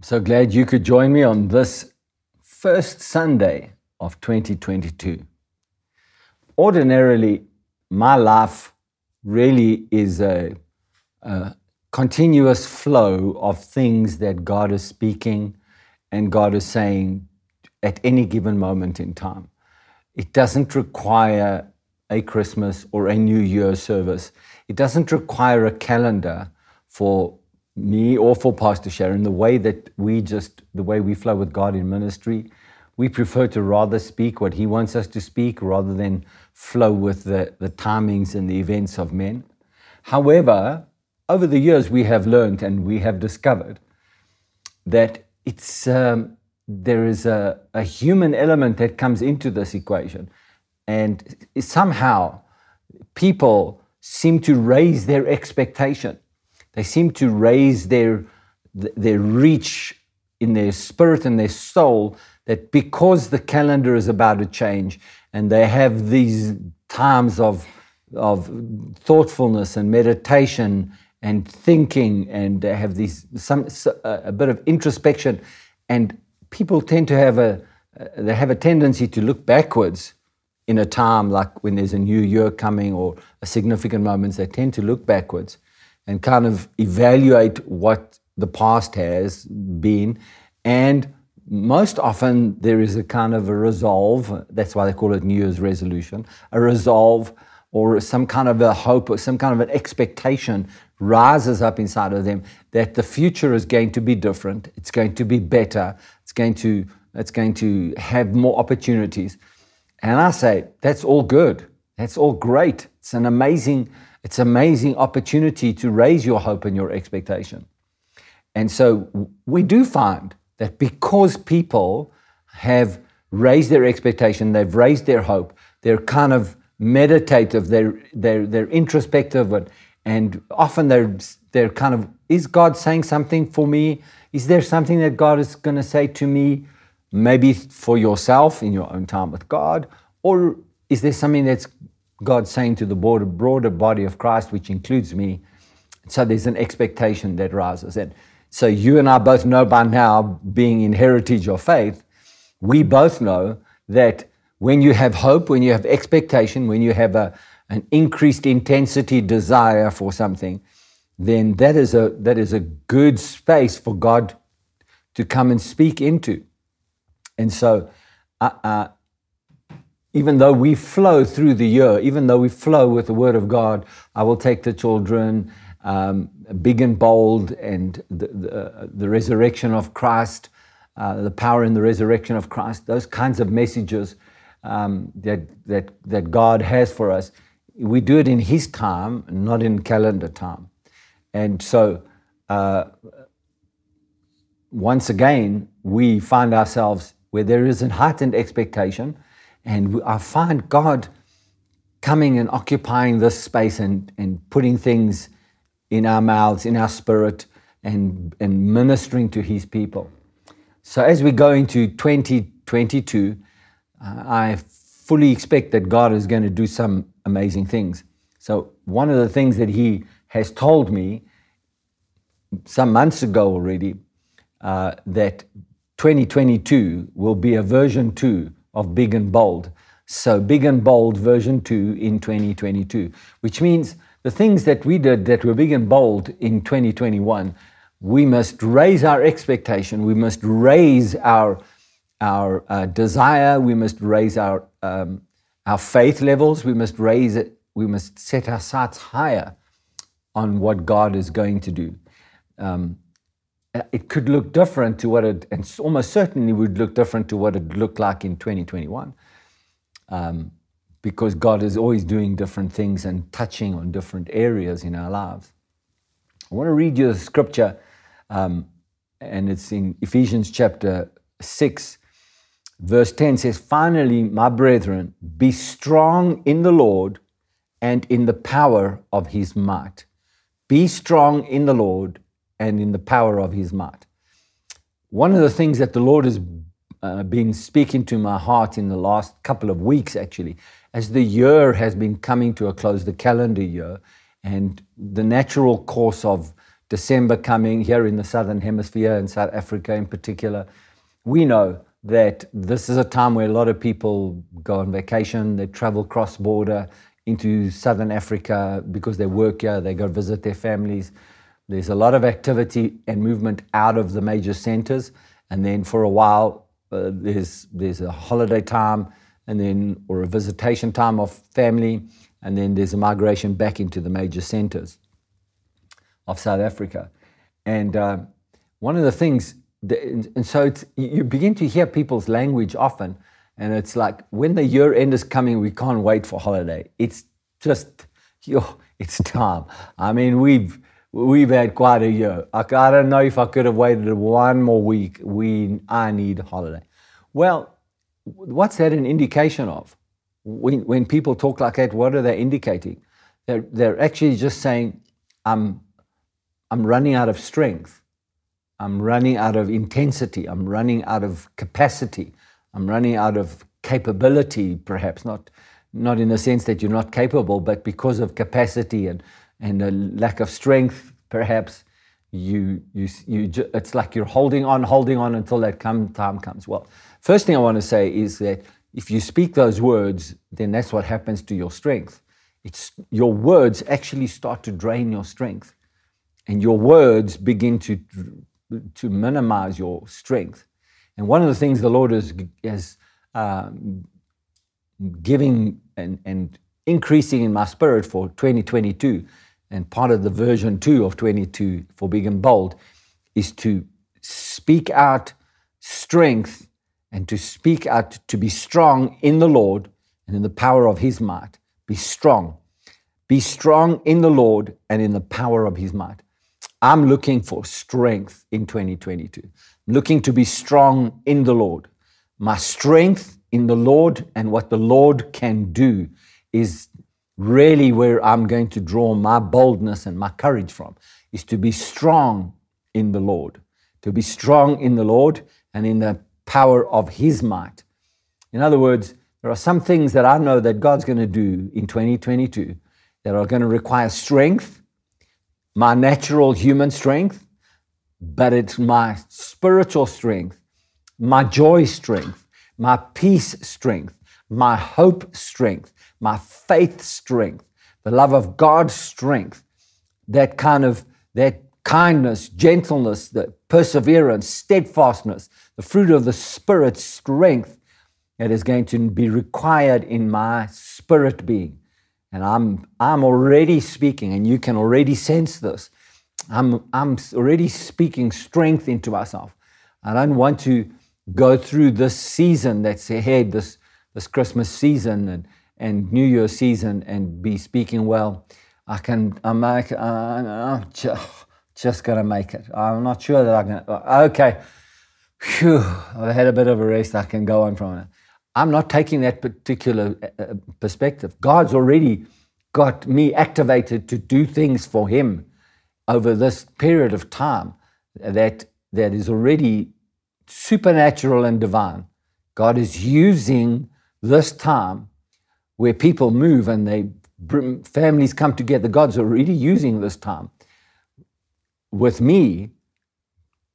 I'm so glad you could join me on this first Sunday of 2022. Ordinarily, my life really is a, a continuous flow of things that God is speaking and God is saying at any given moment in time. It doesn't require a Christmas or a New Year service. It doesn't require a calendar for me or for Pastor Sharon, the way that we just, the way we flow with God in ministry, we prefer to rather speak what He wants us to speak rather than flow with the, the timings and the events of men. However, over the years, we have learned and we have discovered that it's, um, there is a, a human element that comes into this equation. And somehow, people seem to raise their expectation they seem to raise their, their reach in their spirit and their soul that because the calendar is about to change and they have these times of, of thoughtfulness and meditation and thinking and they have these some a bit of introspection and people tend to have a they have a tendency to look backwards in a time like when there's a new year coming or a significant moments they tend to look backwards and kind of evaluate what the past has been. And most often there is a kind of a resolve, that's why they call it New Year's resolution, a resolve or some kind of a hope or some kind of an expectation rises up inside of them that the future is going to be different, it's going to be better, it's going to, it's going to have more opportunities. And I say, that's all good. That's all great. It's an amazing it's an amazing opportunity to raise your hope and your expectation. And so we do find that because people have raised their expectation, they've raised their hope, they're kind of meditative, they're, they're, they're introspective, and, and often they're, they're kind of, is God saying something for me? Is there something that God is going to say to me, maybe for yourself in your own time with God? Or is there something that's God saying to the broader, broader body of Christ, which includes me. So there's an expectation that rises. And so you and I both know by now, being in heritage of faith, we both know that when you have hope, when you have expectation, when you have a, an increased intensity desire for something, then that is a that is a good space for God to come and speak into. And so, uh, uh, even though we flow through the year, even though we flow with the Word of God, I will take the children, um, big and bold, and the, the, the resurrection of Christ, uh, the power in the resurrection of Christ, those kinds of messages um, that, that, that God has for us. We do it in His time, not in calendar time. And so, uh, once again, we find ourselves where there is a heightened expectation and I find God coming and occupying this space and, and putting things in our mouths, in our spirit, and, and ministering to His people. So as we go into 2022, uh, I fully expect that God is going to do some amazing things. So, one of the things that He has told me some months ago already uh, that 2022 will be a version 2 of Big and Bold. So, Big and Bold version 2 in 2022, which means the things that we did that were big and bold in 2021, we must raise our expectation, we must raise our, our uh, desire, we must raise our, um, our faith levels, we must raise it, we must set our sights higher on what God is going to do. Um, it could look different to what it, and almost certainly would look different to what it looked like in 2021. Um, because God is always doing different things and touching on different areas in our lives. I want to read you the scripture, um, and it's in Ephesians chapter 6, verse 10 says, Finally, my brethren, be strong in the Lord and in the power of his might. Be strong in the Lord and in the power of his might. One of the things that the Lord has uh, been speaking to my heart in the last couple of weeks, actually, as the year has been coming to a close, the calendar year, and the natural course of December coming here in the Southern Hemisphere, in South Africa in particular, we know that this is a time where a lot of people go on vacation, they travel cross border into Southern Africa because they work here, they go visit their families. There's a lot of activity and movement out of the major centers. And then for a while, uh, there's, there's a holiday time and then, or a visitation time of family. And then there's a migration back into the major centers of South Africa. And uh, one of the things, that, and so you begin to hear people's language often, and it's like when the year end is coming, we can't wait for holiday. It's just, yo, it's time. I mean, we've we've had quite a year. I, I don't know if I could have waited one more week. We I need holiday. Well, what's that an indication of? When when people talk like that, what are they indicating? They're they're actually just saying, I'm I'm running out of strength. I'm running out of intensity. I'm running out of capacity. I'm running out of capability, perhaps not, not in the sense that you're not capable, but because of capacity and, and a lack of strength, perhaps you, you, you, it's like you're holding on, holding on until that come, time comes. Well, first thing I want to say is that if you speak those words, then that's what happens to your strength. It's, your words actually start to drain your strength and your words begin to, to minimize your strength. And one of the things the Lord is, is um, giving and, and increasing in my spirit for 2022, and part of the version 2 of 22 for Big and Bold, is to speak out strength and to speak out to be strong in the Lord and in the power of His might. Be strong. Be strong in the Lord and in the power of His might. I'm looking for strength in 2022, looking to be strong in the Lord. My strength in the Lord and what the Lord can do is really where I'm going to draw my boldness and my courage from, is to be strong in the Lord, to be strong in the Lord and in the power of His might. In other words, there are some things that I know that God's going to do in 2022 that are going to require strength my natural human strength, but it's my spiritual strength, my joy strength, my peace strength, my hope strength, my faith strength, the love of God's strength, that kind of that kindness, gentleness, the perseverance, steadfastness, the fruit of the spirit strength that is going to be required in my spirit being. And I'm, I'm already speaking, and you can already sense this. I'm, I'm already speaking strength into myself. I don't want to go through this season that's ahead, this, this Christmas season and, and New Year season, and be speaking well. I can, I'm, like, uh, just, just to make it. I'm not sure that I can. Okay, Phew, I've had a bit of a rest. I can go on from it. I'm not taking that particular uh, uh, perspective. God's already got me activated to do things for Him over this period of time that, that is already supernatural and divine. God is using this time where people move and they families come together. God's already using this time with me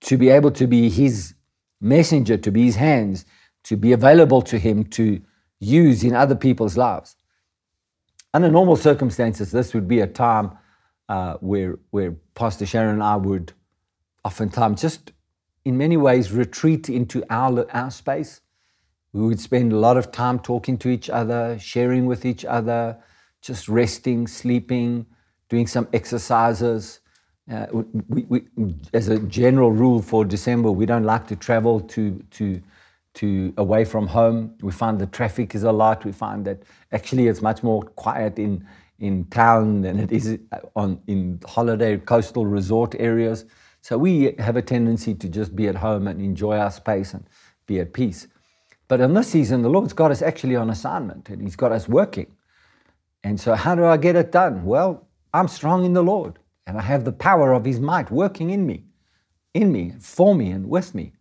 to be able to be His messenger, to be His hands to be available to Him to use in other people's lives. Under normal circumstances, this would be a time uh, where, where Pastor Sharon and I would oftentimes just in many ways retreat into our, our space. We would spend a lot of time talking to each other, sharing with each other, just resting, sleeping, doing some exercises. Uh, we, we, as a general rule for December, we don't like to travel to, to to away from home. We find the traffic is a lot. We find that actually it's much more quiet in in town than it is on in holiday coastal resort areas. So we have a tendency to just be at home and enjoy our space and be at peace. But in this season, the Lord's got us actually on assignment and He's got us working. And so, how do I get it done? Well, I'm strong in the Lord and I have the power of His might working in me, in me, for me, and with me.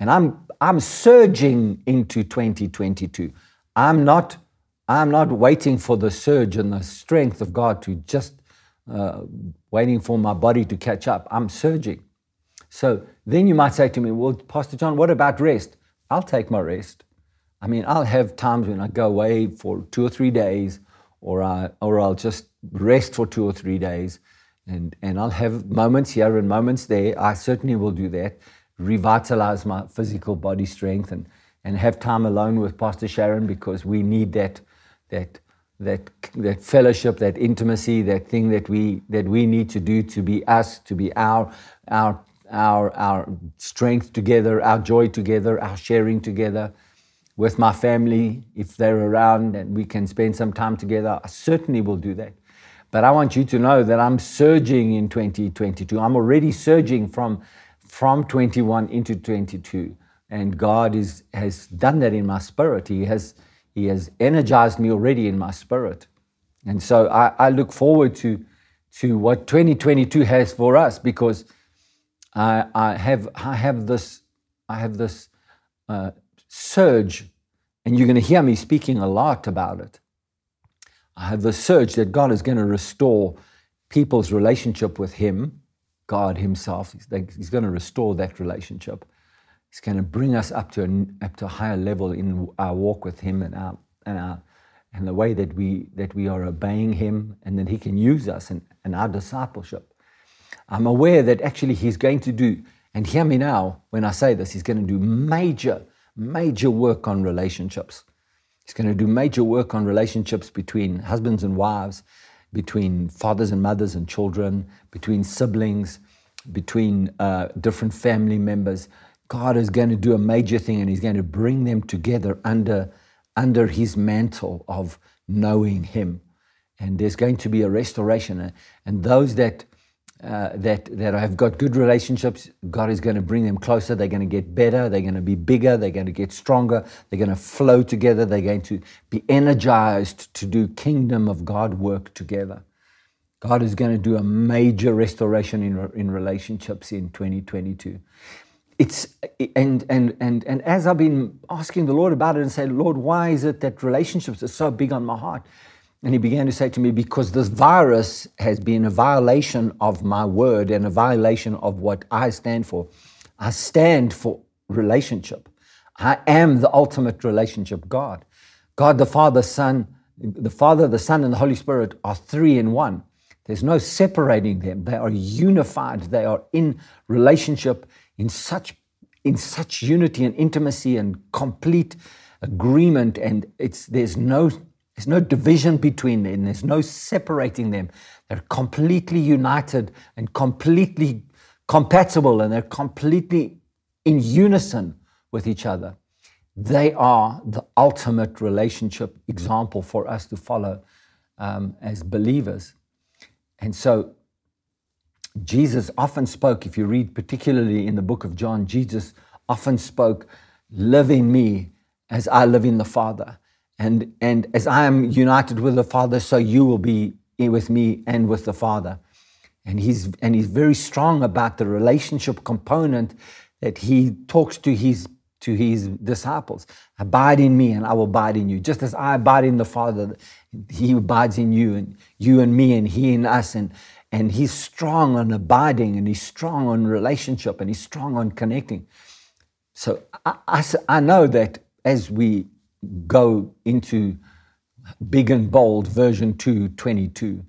And I'm, I'm surging into 2022. I'm not, I'm not waiting for the surge and the strength of God to just uh, waiting for my body to catch up. I'm surging. So then you might say to me, Well, Pastor John, what about rest? I'll take my rest. I mean, I'll have times when I go away for two or three days, or, I, or I'll just rest for two or three days, and, and I'll have moments here and moments there. I certainly will do that, revitalize my physical body strength, and, and have time alone with Pastor Sharon because we need that, that, that, that fellowship, that intimacy, that thing that we, that we need to do to be us, to be our, our, our, our strength together, our joy together, our sharing together with my family, if they're around and we can spend some time together, I certainly will do that. But I want you to know that I'm surging in 2022. I'm already surging from, from 21 into 22. And God is, has done that in my spirit. He has, he has energized me already in my spirit. And so I, I look forward to, to what 2022 has for us because I, I, have, I have this, I have this uh, surge, and you're going to hear me speaking a lot about it. I have the surge that God is going to restore people's relationship with Him, God Himself. He's, going to restore that relationship. He's going to bring us up to a, up to a higher level in our walk with Him and our and our and the way that we that we are obeying Him, and that He can use us in, in our discipleship. I'm aware that actually He's going to do, and hear me now when I say this, He's going to do major major work on relationships. He's going to do major work on relationships between husbands and wives, between fathers and mothers and children, between siblings, between uh, different family members. God is going to do a major thing and He's going to bring them together under, under His mantle of knowing Him. And there's going to be a restoration. And those that uh, that, that have got good relationships, God is going to bring them closer. They're going to get better. They're going to be bigger. They're going to get stronger. They're going to flow together. They're going to be energized to do kingdom of God work together. God is going to do a major restoration in, in relationships in 2022. It's, and, and, and, and as I've been asking the Lord about it and say, Lord, why is it that relationships are so big on my heart? And he began to say to me, Because this virus has been a violation of my word and a violation of what I stand for. I stand for relationship. I am the ultimate relationship God. God the Father, Son, the Father, the Son, and the Holy Spirit are three in one. There's no separating them. They are unified. They are in relationship in such, in such unity and intimacy and complete agreement. And it's, there's no there's no division between them, there's no separating them. They're completely united and completely compatible, and they're completely in unison with each other. They are the ultimate relationship example for us to follow um, as believers. And so, Jesus often spoke, if you read particularly in the book of John, Jesus often spoke, Live in me as I live in the Father. And, and as I am united with the Father, so you will be with me and with the Father. And he's, and he's very strong about the relationship component that he talks to his, to his disciples. Abide in me and I will abide in you. Just as I abide in the Father, he abides in you and you and me and he in us. And, and he's strong on abiding and he's strong on relationship and he's strong on connecting. So I, I, I know that as we go into big and bold version 222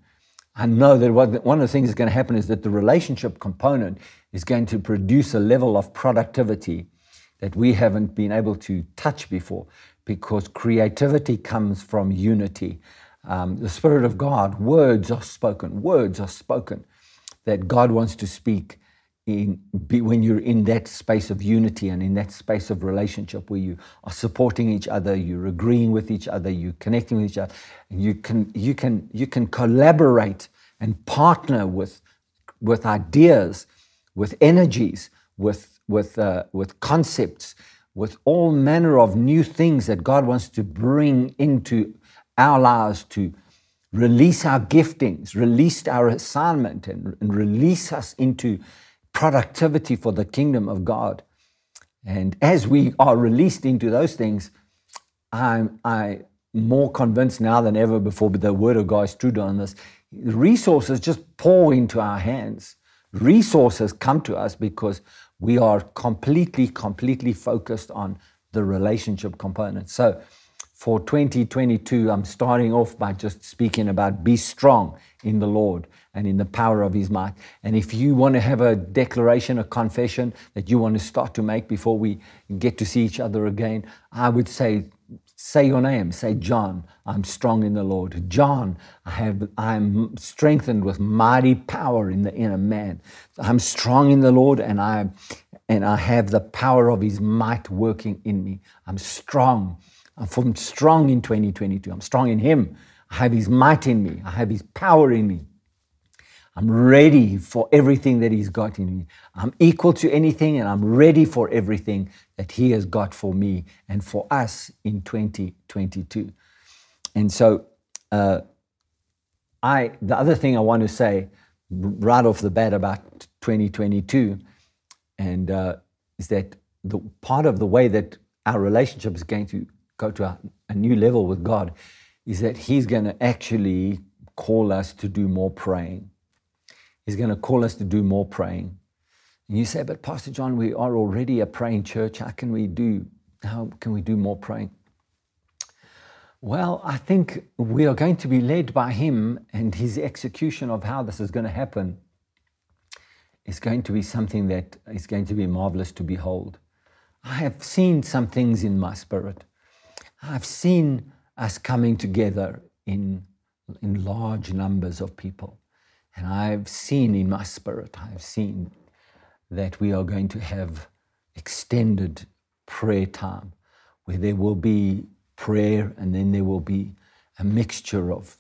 i know that one of the things that's going to happen is that the relationship component is going to produce a level of productivity that we haven't been able to touch before because creativity comes from unity. Um, the spirit of god words are spoken words are spoken that god wants to speak in, when you're in that space of unity and in that space of relationship where you are supporting each other, you're agreeing with each other, you're connecting with each other, you can, you can, you can collaborate and partner with, with ideas, with energies, with, with, uh, with concepts, with all manner of new things that God wants to bring into our lives to release our giftings, release our assignment, and, and release us into productivity for the kingdom of God. And as we are released into those things, I'm, I'm more convinced now than ever before, but the word of God is true on this. resources just pour into our hands. Resources come to us because we are completely, completely focused on the relationship component. So for 2022, I'm starting off by just speaking about be strong in the Lord and in the power of his might. And if you want to have a declaration, a confession that you want to start to make before we get to see each other again, I would say, say your name. Say, John, I'm strong in the Lord. John, I have, I'm strengthened with mighty power in the inner man. I'm strong in the Lord and I, and I have the power of his might working in me. I'm strong. I'm strong in 2022. I'm strong in him. I have his might in me. I have his power in me. I'm ready for everything that He's got in me. I'm equal to anything and I'm ready for everything that He has got for me and for us in 2022. And so, uh, I, the other thing I want to say right off the bat about 2022 and uh, is that the part of the way that our relationship is going to go to a, a new level with God is that He's going to actually call us to do more praying. He's going to call us to do more praying. And you say, but Pastor John, we are already a praying church. How can we do, how can we do more praying? Well, I think we are going to be led by him and his execution of how this is going to happen is going to be something that is going to be marvelous to behold. I have seen some things in my spirit. I've seen us coming together in, in large numbers of people. And I've seen in my spirit, I've seen that we are going to have extended prayer time where there will be prayer and then there will be a mixture of,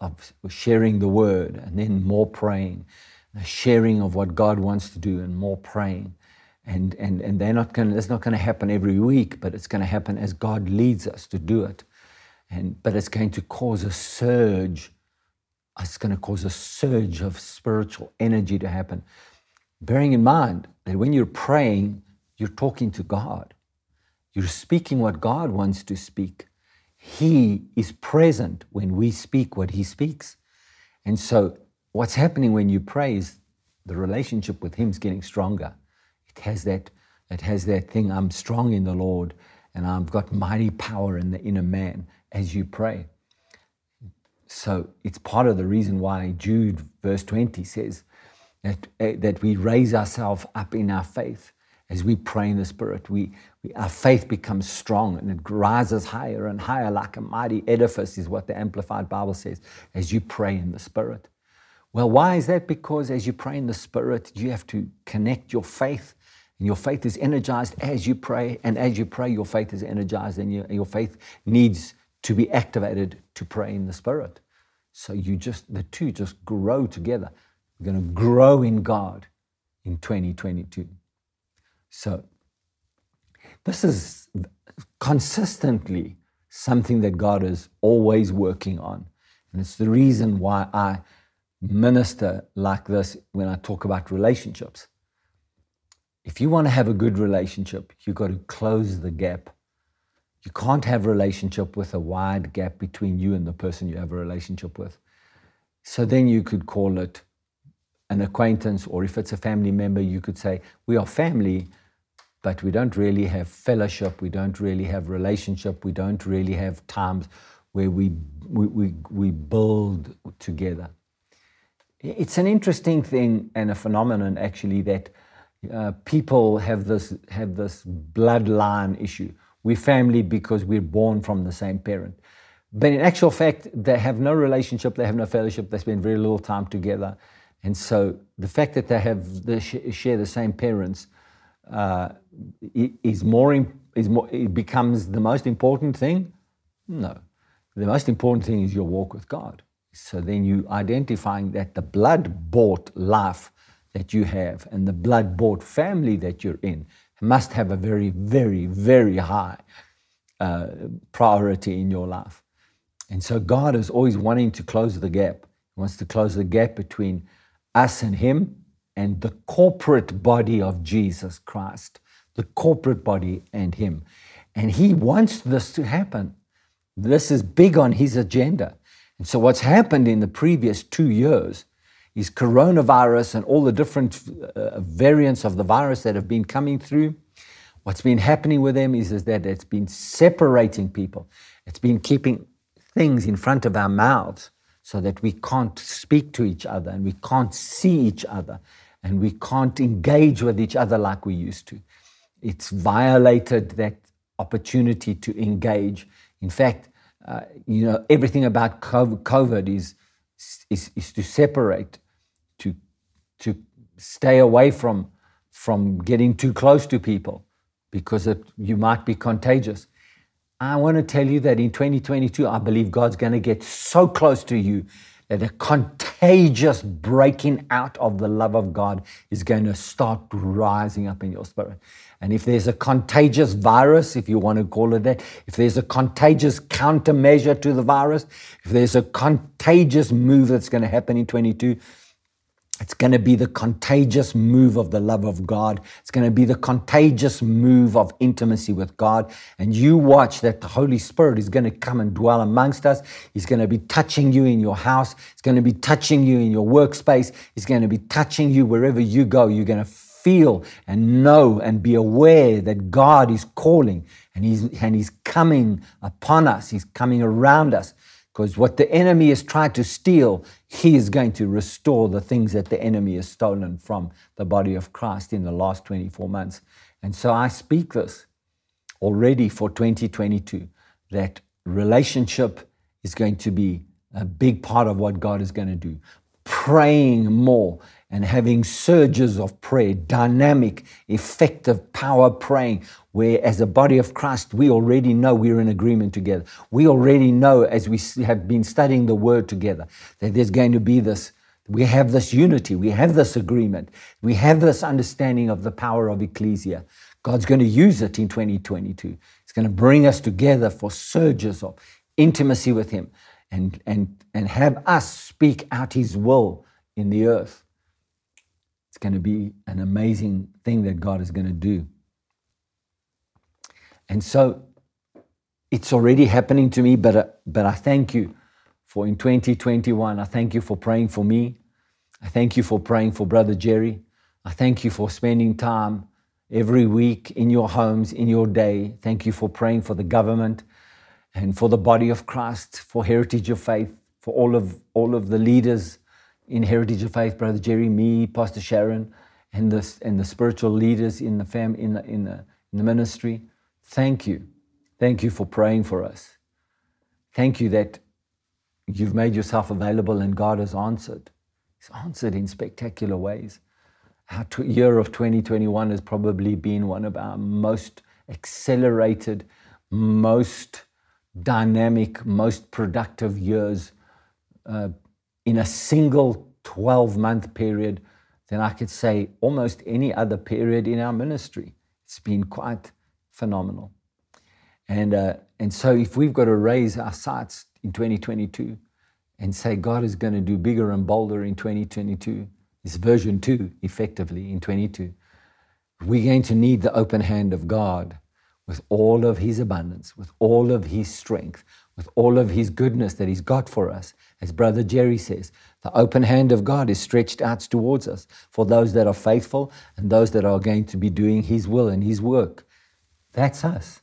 of sharing the word and then more praying, a sharing of what God wants to do and more praying. And, and, and they're not going it's not going to happen every week, but it's going to happen as God leads us to do it. And, but it's going to cause a surge it's going to cause a surge of spiritual energy to happen. Bearing in mind that when you're praying, you're talking to God. You're speaking what God wants to speak. He is present when we speak what He speaks. And so, what's happening when you pray is the relationship with Him is getting stronger. It has that, it has that thing I'm strong in the Lord and I've got mighty power in the inner man as you pray. So it's part of the reason why Jude, verse 20, says that, uh, that we raise ourselves up in our faith as we pray in the Spirit. We, we, our faith becomes strong and it rises higher and higher like a mighty edifice, is what the Amplified Bible says, as you pray in the Spirit. Well, why is that? Because as you pray in the Spirit, you have to connect your faith. And your faith is energized as you pray. And as you pray, your faith is energized and your, your faith needs to be activated to pray in the Spirit. So you just, the two just grow together. We're going to grow in God in 2022. So this is consistently something that God is always working on. And it's the reason why I minister like this when I talk about relationships. If you want to have a good relationship, you've got to close the gap you can't have relationship with a wide gap between you and the person you have a relationship with. So then you could call it an acquaintance, or if it's a family member, you could say, We are family, but we don't really have fellowship, we don't really have relationship, we don't really have times where we, we, we, we build together. It's an interesting thing and a phenomenon, actually, that uh, people have this, have this bloodline issue we're family because we're born from the same parent. But in actual fact, they have no relationship, they have no fellowship, they spend very little time together. And so the fact that they have share the same parents uh, is more is more it becomes the most important thing. No, the most important thing is your walk with God. So then you identifying that the blood bought life that you have and the blood bought family that you're in must have a very, very, very high uh, priority in your life. And so God is always wanting to close the gap. He wants to close the gap between us and Him and the corporate body of Jesus Christ, the corporate body and Him. And He wants this to happen. This is big on His agenda. And so, what's happened in the previous two years is coronavirus and all the different uh, variants of the virus that have been coming through. What's been happening with them is, is that it's been separating people. It's been keeping things in front of our mouths so that we can't speak to each other and we can't see each other and we can't engage with each other like we used to. It's violated that opportunity to engage. In fact, uh, you know, everything about COVID is, is, is to separate, to stay away from, from getting too close to people because it, you might be contagious. I want to tell you that in 2022, I believe God's going to get so close to you that a contagious breaking out of the love of God is going to start rising up in your spirit. And if there's a contagious virus, if you want to call it that, if there's a contagious countermeasure to the virus, if there's a contagious move that's going to happen in 22, it's going to be the contagious move of the love of God. It's going to be the contagious move of intimacy with God. And you watch that the Holy Spirit is going to come and dwell amongst us. He's going to be touching you in your house. He's going to be touching you in your workspace. He's going to be touching you wherever you go. You're going to feel and know and be aware that God is calling and He's, and he's coming upon us. He's coming around us. Because what the enemy has tried to steal, he is going to restore the things that the enemy has stolen from the body of Christ in the last 24 months. And so I speak this already for 2022 that relationship is going to be a big part of what God is going to do. Praying more and having surges of prayer, dynamic, effective power praying, where as a body of Christ, we already know we're in agreement together. We already know, as we have been studying the word together, that there's going to be this. We have this unity, we have this agreement, we have this understanding of the power of ecclesia. God's going to use it in 2022. It's going to bring us together for surges of intimacy with Him and, and, and have us speak out His will in the earth. It's going to be an amazing thing that God is going to do. And so it's already happening to me, but, uh, but I thank you for in 2021. I thank you for praying for me. I thank you for praying for Brother Jerry. I thank you for spending time every week in your homes, in your day. Thank you for praying for the government and for the body of Christ, for Heritage of Faith, for all of, all of the leaders in Heritage of Faith, Brother Jerry, me, Pastor Sharon, and the, and the spiritual leaders in the, fam, in, the, in, the, in the ministry. Thank you. Thank you for praying for us. Thank you that you've made yourself available and God has answered. He's answered in spectacular ways. Our year of 2021 has probably been one of our most accelerated, most dynamic, most productive years uh, in a single 12 month period than I could say almost any other period in our ministry. It's been quite phenomenal. And, uh, and so, if we've got to raise our sights in 2022 and say God is going to do bigger and bolder in 2022, it's version two effectively in 22, we're going to need the open hand of God with all of His abundance, with all of His strength, with all of His goodness that He's got for us. As Brother Jerry says, the open hand of God is stretched out towards us for those that are faithful and those that are going to be doing His will and His work. That's us.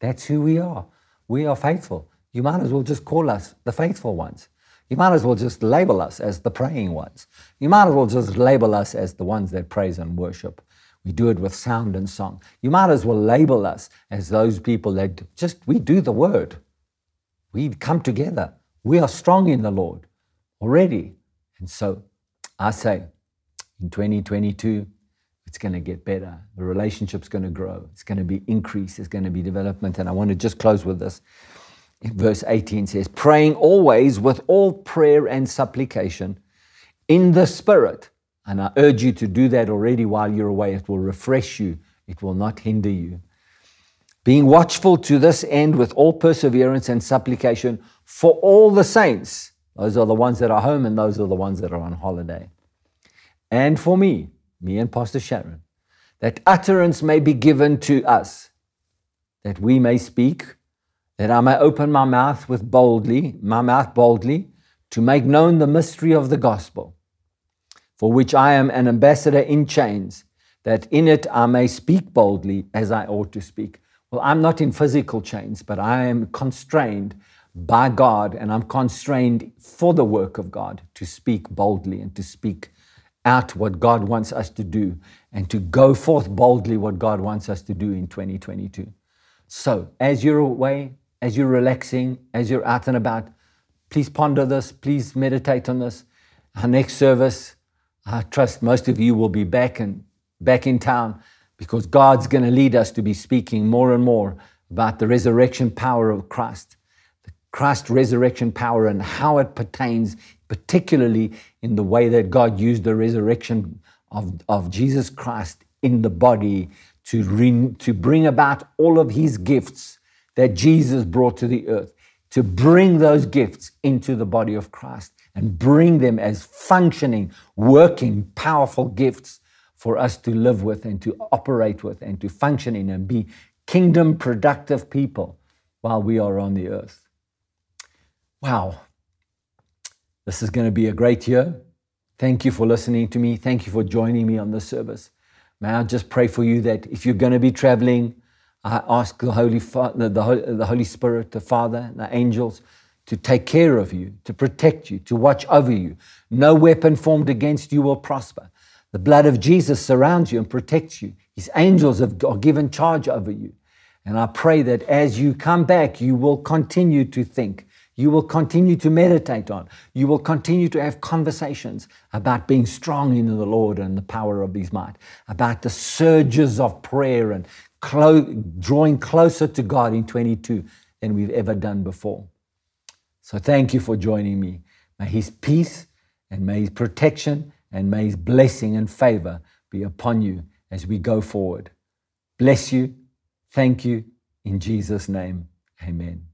That's who we are. We are faithful. You might as well just call us the faithful ones. You might as well just label us as the praying ones. You might as well just label us as the ones that praise and worship. We do it with sound and song. You might as well label us as those people that just, we do the word. We come together. We are strong in the Lord already. And so I say in 2022, it's going to get better. The relationship's going to grow. It's going to be increase. It's going to be development. And I want to just close with this. Verse 18 says, praying always with all prayer and supplication in the Spirit. And I urge you to do that already while you're away. It will refresh you, it will not hinder you being watchful to this end with all perseverance and supplication for all the saints. Those are the ones that are home, and those are the ones that are on holiday. And for me, me and Pastor Sharon, that utterance may be given to us, that we may speak, that I may open my mouth with boldly, my mouth boldly, to make known the mystery of the gospel, for which I am an ambassador in chains, that in it I may speak boldly as I ought to speak. Well, I'm not in physical chains, but I am constrained by God, and I'm constrained for the work of God to speak boldly and to speak out what God wants us to do and to go forth boldly what God wants us to do in 2022. So, as you're away, as you're relaxing, as you're out and about, please ponder this, please meditate on this. Our next service, I trust most of you will be back and back in town because God's going to lead us to be speaking more and more about the resurrection power of Christ, the Christ resurrection power and how it pertains, particularly in the way that God used the resurrection of, of Jesus Christ in the body to, re, to bring about all of his gifts that Jesus brought to the earth, to bring those gifts into the body of Christ and bring them as functioning, working, powerful gifts for us to live with and to operate with and to function in and be kingdom productive people while we are on the earth. Wow. This is going to be a great year. Thank you for listening to me. Thank you for joining me on this service. May I just pray for you that if you're going to be traveling, I ask the Holy, Father, the, the Holy Spirit, the Father, the angels to take care of you, to protect you, to watch over you. No weapon formed against you will prosper. The blood of Jesus surrounds you and protects you. His angels have, are given charge over you. And I pray that as you come back, you will continue to think, you will continue to meditate on, you will continue to have conversations about being strong in the Lord and the power of His might, about the surges of prayer and clo- drawing closer to God in 22 than we've ever done before. So thank you for joining me. May His peace and may His protection and may his blessing and favor be upon you as we go forward. Bless you. Thank you. In Jesus' name, amen.